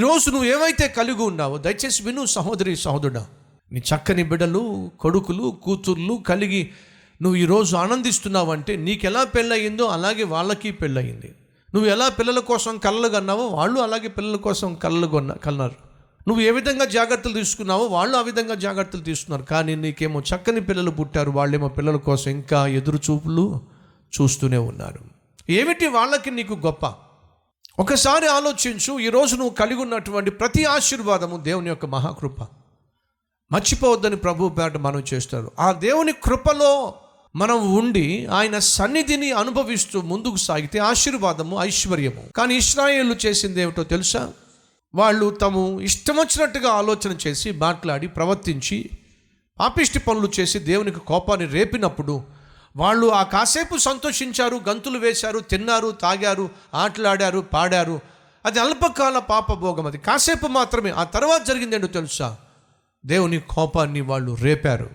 ఈరోజు నువ్వు ఏవైతే కలిగి ఉన్నావో దయచేసి విను సహోదరి సహోదరుడా. నీ చక్కని బిడ్డలు కొడుకులు కూతుర్లు కలిగి నువ్వు ఈరోజు ఆనందిస్తున్నావంటే నీకు ఎలా పెళ్ళయిందో అలాగే వాళ్ళకి పెళ్ళయింది. నువ్వు ఎలా పిల్లల కోసం కళ్ళలు కన్నావో వాళ్ళు అలాగే పిల్లల కోసం కళ్ళలు కొన్న కన్నారు. నువ్వు ఏ విధంగా జాగ్రత్తలు తీసుకున్నావో వాళ్ళు ఆ విధంగా జాగ్రత్తలు తీసుకున్నారు. కానీ నీకేమో చక్కని పిల్లలు పుట్టారు వాళ్ళేమో పిల్లల కోసం ఇంకా ఎదురు చూపులు చూస్తూనే ఉన్నారు. ఏమిటి వాళ్ళకి నీకు గొప్ప? ఒకసారి ఆలోచించు ఈరోజు నువ్వు కలిగి ఉన్నటువంటి ప్రతి ఆశీర్వాదము దేవుని యొక్క మహాకృప. మర్చిపోవద్దని ప్రభు పేట మనం చేస్తారు. ఆ దేవుని కృపలో మనం ఉండి ఆయన సన్నిధిని అనుభవిస్తూ ముందుకు సాగితే ఆశీర్వాదము ఐశ్వర్యము. కానీ ఇస్రాయేళ్ళు చేసింది ఏమిటో తెలుసా? వాళ్ళు తము ఇష్టం వచ్చినట్టుగా ఆలోచన చేసి మాట్లాడి ప్రవర్తించి పాపిష్టి పనులు చేసి దేవునికి కోపాన్ని రేపినప్పుడు వాళ్ళు ఆ కాసేపు సంతోషించారు గంతులు వేశారు తిన్నారు తాగారు ఆటలాడారు పాడారు. అది అల్పకాల పాపభోగం అది. కాసేపు మాత్రమే. ఆ తర్వాత జరిగింది ఏంటో తెలుసా? దేవుని కోపాన్ని వాళ్ళు రేపారు.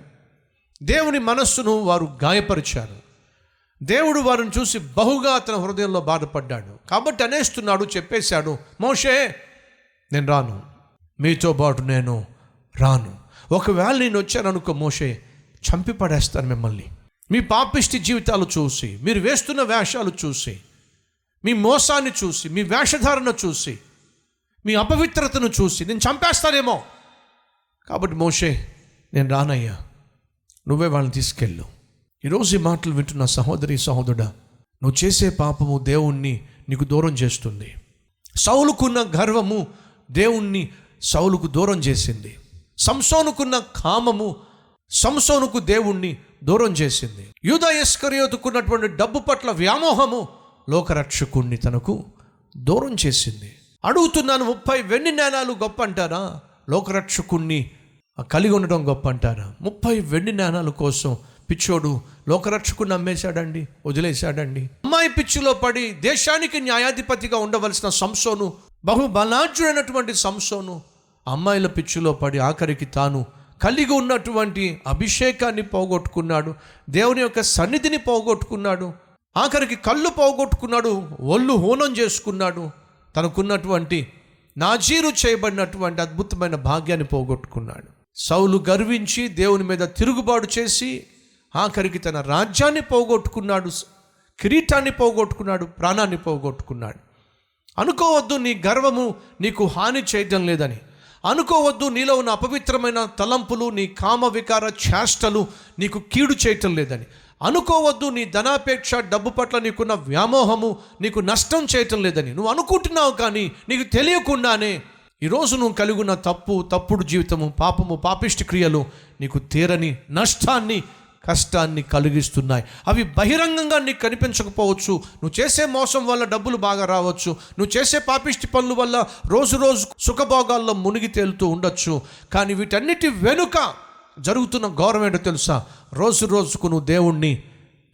దేవుని మనస్సును వారు గాయపరిచారు. దేవుడు వారిని చూసి బహుగా అతని హృదయంలో బాధపడ్డాడు. కాబట్టి అనేస్తున్నాడు చెప్పేశాడు మోషే నేను రాను. మీతో పాటు నేను రాను. ఒకవేళ నేను వచ్చాననుకో మోషే చంపి పడేస్తాను మిమ్మల్ని. మీ పాపిష్టి జీవితాలు చూసి మీరు వేస్తున్న వేషాలు చూసి మీ మోసాన్ని చూసి మీ వేషధారణ చూసి మీ అపవిత్రతను చూసి నేను చంపేస్తానేమో. కాబట్టి మోషే నేను రానయ్యా. నువ్వే వాళ్ళని తీసుకెళ్ళు. ఈరోజు ఈ మాటలు వింటున్న సహోదరి సహోదరుడా నువ్వు చేసే పాపము దేవుణ్ణి నీకు దూరం చేస్తుంది. సౌలుకున్న గర్వము దేవుణ్ణి సౌలుకు దూరం చేసింది. సంసోనుకున్న కామము సంసోనుకు దేవుణ్ణి దూరం చేసింది. యూదా ఎస్కరియోతుకున్నటువంటి డబ్బు పట్ల వ్యామోహము లోకరక్షకుణ్ణి తనకు దూరం చేసింది. అడుగుతున్నాను ముప్పై వెండి నాణాలు గొప్ప అంటారా లోకరక్షకుణ్ణి కలిగి ఉండడం గొప్ప అంటారా ముప్పై వెండి నాణాల కోసం పిచ్చోడు లోకరక్షకుని అమ్మేశాడండి వదిలేశాడండి. అమ్మాయి పిచ్చిలో పడి దేశానికి న్యాయాధిపతిగా ఉండవలసిన సంసోను బహుబలాజ్యుడైనటువంటి సంసోను అమ్మాయిల పిచ్చిలో పడి ఆఖరికి తాను కలిగి ఉన్నటువంటి అభిషేకాన్ని పోగొట్టుకున్నాడు దేవుని యొక్క సన్నిధిని పోగొట్టుకున్నాడు ఆఖరికి కళ్ళు పోగొట్టుకున్నాడు ఒళ్ళు హోనం చేసుకున్నాడు. తనకున్నటువంటి నాజీరు చేయబడినటువంటి అద్భుతమైన భాగ్యాన్ని పోగొట్టుకున్నాడు. సౌలు గర్వించి దేవుని మీద తిరుగుబాటు చేసి ఆఖరికి తన రాజ్యాన్ని పోగొట్టుకున్నాడు కిరీటాన్ని పోగొట్టుకున్నాడు ప్రాణాన్ని పోగొట్టుకున్నాడు. అనుకోవద్దు నీ గర్వము నీకు హాని చేయటం లేదని. అనుకోవద్దు నీలో ఉన్న అపవిత్రమైన తలంపులు నీ కామ వికార చేష్టలు నీకు కీడు చేయటం లేదని. అనుకోవద్దు నీ ధనాపేక్ష డబ్బు పట్ల నీకున్న వ్యామోహము నీకు నష్టం చేయటం లేదని. నువ్వు అనుకుంటున్నావు కానీ నీకు తెలియకుండానే ఈరోజు నువ్వు కలిగి ఉన్న తప్పు తప్పుడు జీవితము పాపము పాపిష్టి క్రియలు నీకు తీరని నష్టాన్ని కష్టాన్ని కలిగిస్తున్నాయి. అవి బహిరంగంగా నీకు కనిపించకపోవచ్చు. నువ్వు చేసే మోసం వల్ల డబ్బులు బాగా రావచ్చు. నువ్వు చేసే పాపిష్టి పనుల వల్ల రోజు రోజు సుఖభోగాల్లో మునిగి తేలుతూ ఉండొచ్చు. కానీ వీటన్నిటి వెనుక జరుగుతున్న గౌరవం ఏంటో తెలుసా? రోజు రోజుకు నువ్వు దేవుణ్ణి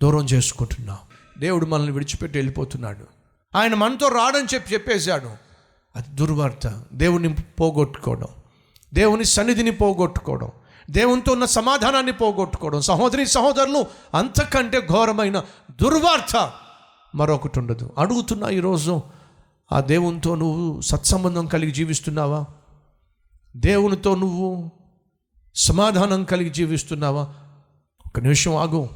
దూరం చేసుకుంటున్నావు. దేవుడు మనల్ని విడిచిపెట్టి వెళ్ళిపోతున్నాడు. ఆయన మనతో రాడని చెప్పి చెప్పేశాడు. అది దుర్వార్త. దేవుని పోగొట్టుకోవడం. దేవుని సన్నిధిని పోగొట్టుకోవడం. దేవునితో ఉన్న సమాధానాన్ని పోగొట్టుకోవడం. సహోదరి సహోదరులు అంతకంటే ఘోరమైన దుర్వార్త మరొకటి ఉండదు. అడుగుతున్నా ఈరోజు ఆ దేవునితో నువ్వు సత్సంబంధం కలిగి జీవిస్తున్నావా? దేవునితో నువ్వు సమాధానం కలిగి జీవిస్తున్నావా? ఒక నిమిషం ఆగు.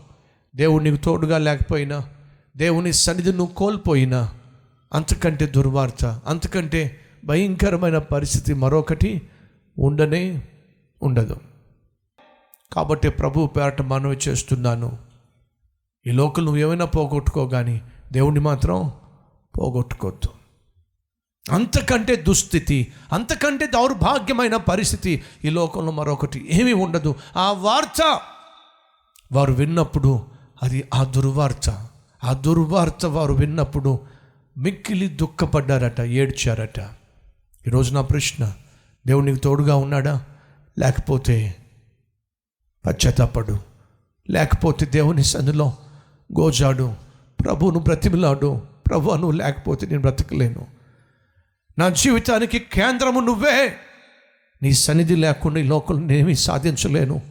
దేవుడు నీకు తోడుగా లేకపోయినా దేవుని సన్నిధి నువ్వు కోల్పోయినా అంతకంటే దుర్వార్త అంతకంటే భయంకరమైన పరిస్థితి మరొకటి ఉండనే ఉండదు. కాబట్టి ప్రభు పేరట మనవి చేస్తున్నాను. ఈ లోకల్ నువ్వు ఏమైనా పోగొట్టుకో కానీ దేవుణ్ణి మాత్రం పోగొట్టుకోవద్దు. అంతకంటే దుస్థితి అంతకంటే దౌర్భాగ్యమైన పరిస్థితి ఈ లోకంలో మరొకటి ఏమీ ఉండదు. ఆ వార్త వారు విన్నప్పుడు అది ఆ దుర్వార్త ఆ దుర్వార్త వారు విన్నప్పుడు మిక్కిలి దుఃఖపడ్డారట ఏడ్చారట. ఈరోజు నా ప్రశ్న దేవునికి తోడుగా ఉన్నాడా? లేకపోతే పశ్చాత్తాపడు. లేకపోతే దేవుని సన్నిలో గోజాడు. ప్రభువును బ్రతిమిలాడు. ప్రభు నువ్వు లేకపోతే నేను బ్రతకలేను. నా జీవితానికి కేంద్రము నువ్వే. నీ సన్నిధి లేకుండా ఈ లోకం నేనేమీ సాధించలేను.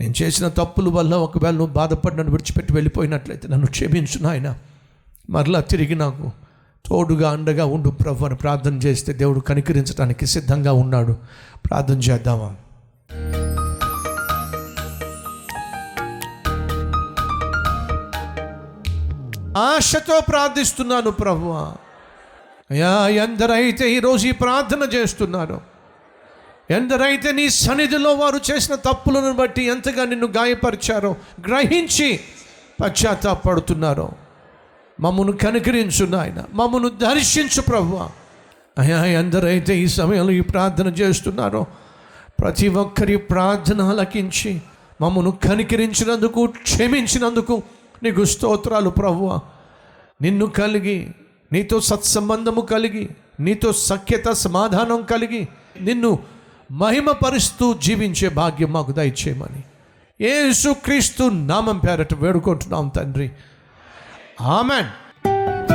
నేను చేసిన తప్పుల వల్ల ఒకవేళ నువ్వు బాధపడి నన్ను విడిచిపెట్టి వెళ్ళిపోయినట్లయితే నన్ను క్షమించు నాయన. మరలా తిరిగి నాకు తోడుగా అండగా ఉండు ప్రభు అని ప్రార్థన చేస్తే దేవుడు కనికరించడానికి సిద్ధంగా ఉన్నాడు. ప్రార్థన చేద్దామా? ఆశతో ప్రార్థిస్తున్నాను ప్రభు అయ్యా ఎందరైతే ఈరోజు ఈ ప్రార్థన చేస్తున్నారు ఎందరైతే నీ సన్నిధిలో వారు చేసిన తప్పులను బట్టి ఎంతగా నిన్ను గాయపరిచారో గ్రహించి పశ్చాత్తాపడుతున్నారో మమ్మను కనుకరించు నాయన మమ్మను దర్శించు ప్రభు అయ్యా ఎందరైతే ఈ సమయంలో ఈ ప్రార్థన చేస్తున్నారో ప్రతి ఒక్కరి ప్రార్థన ఆలకించి మమ్మను కనికరించినందుకు క్షమించినందుకు నీకు స్తోత్రాలు ప్రభువ. నిన్ను కలిగి నీతో సత్సంబంధము కలిగి నీతో సఖ్యత సమాధానం కలిగి నిన్ను మహిమపరుస్తూ జీవించే భాగ్యం మాకు దయచేయమని. ఏసుక్రీస్తు నామం పేరట వేడుకుంటున్నాం తండ్రి. ఆమెన్.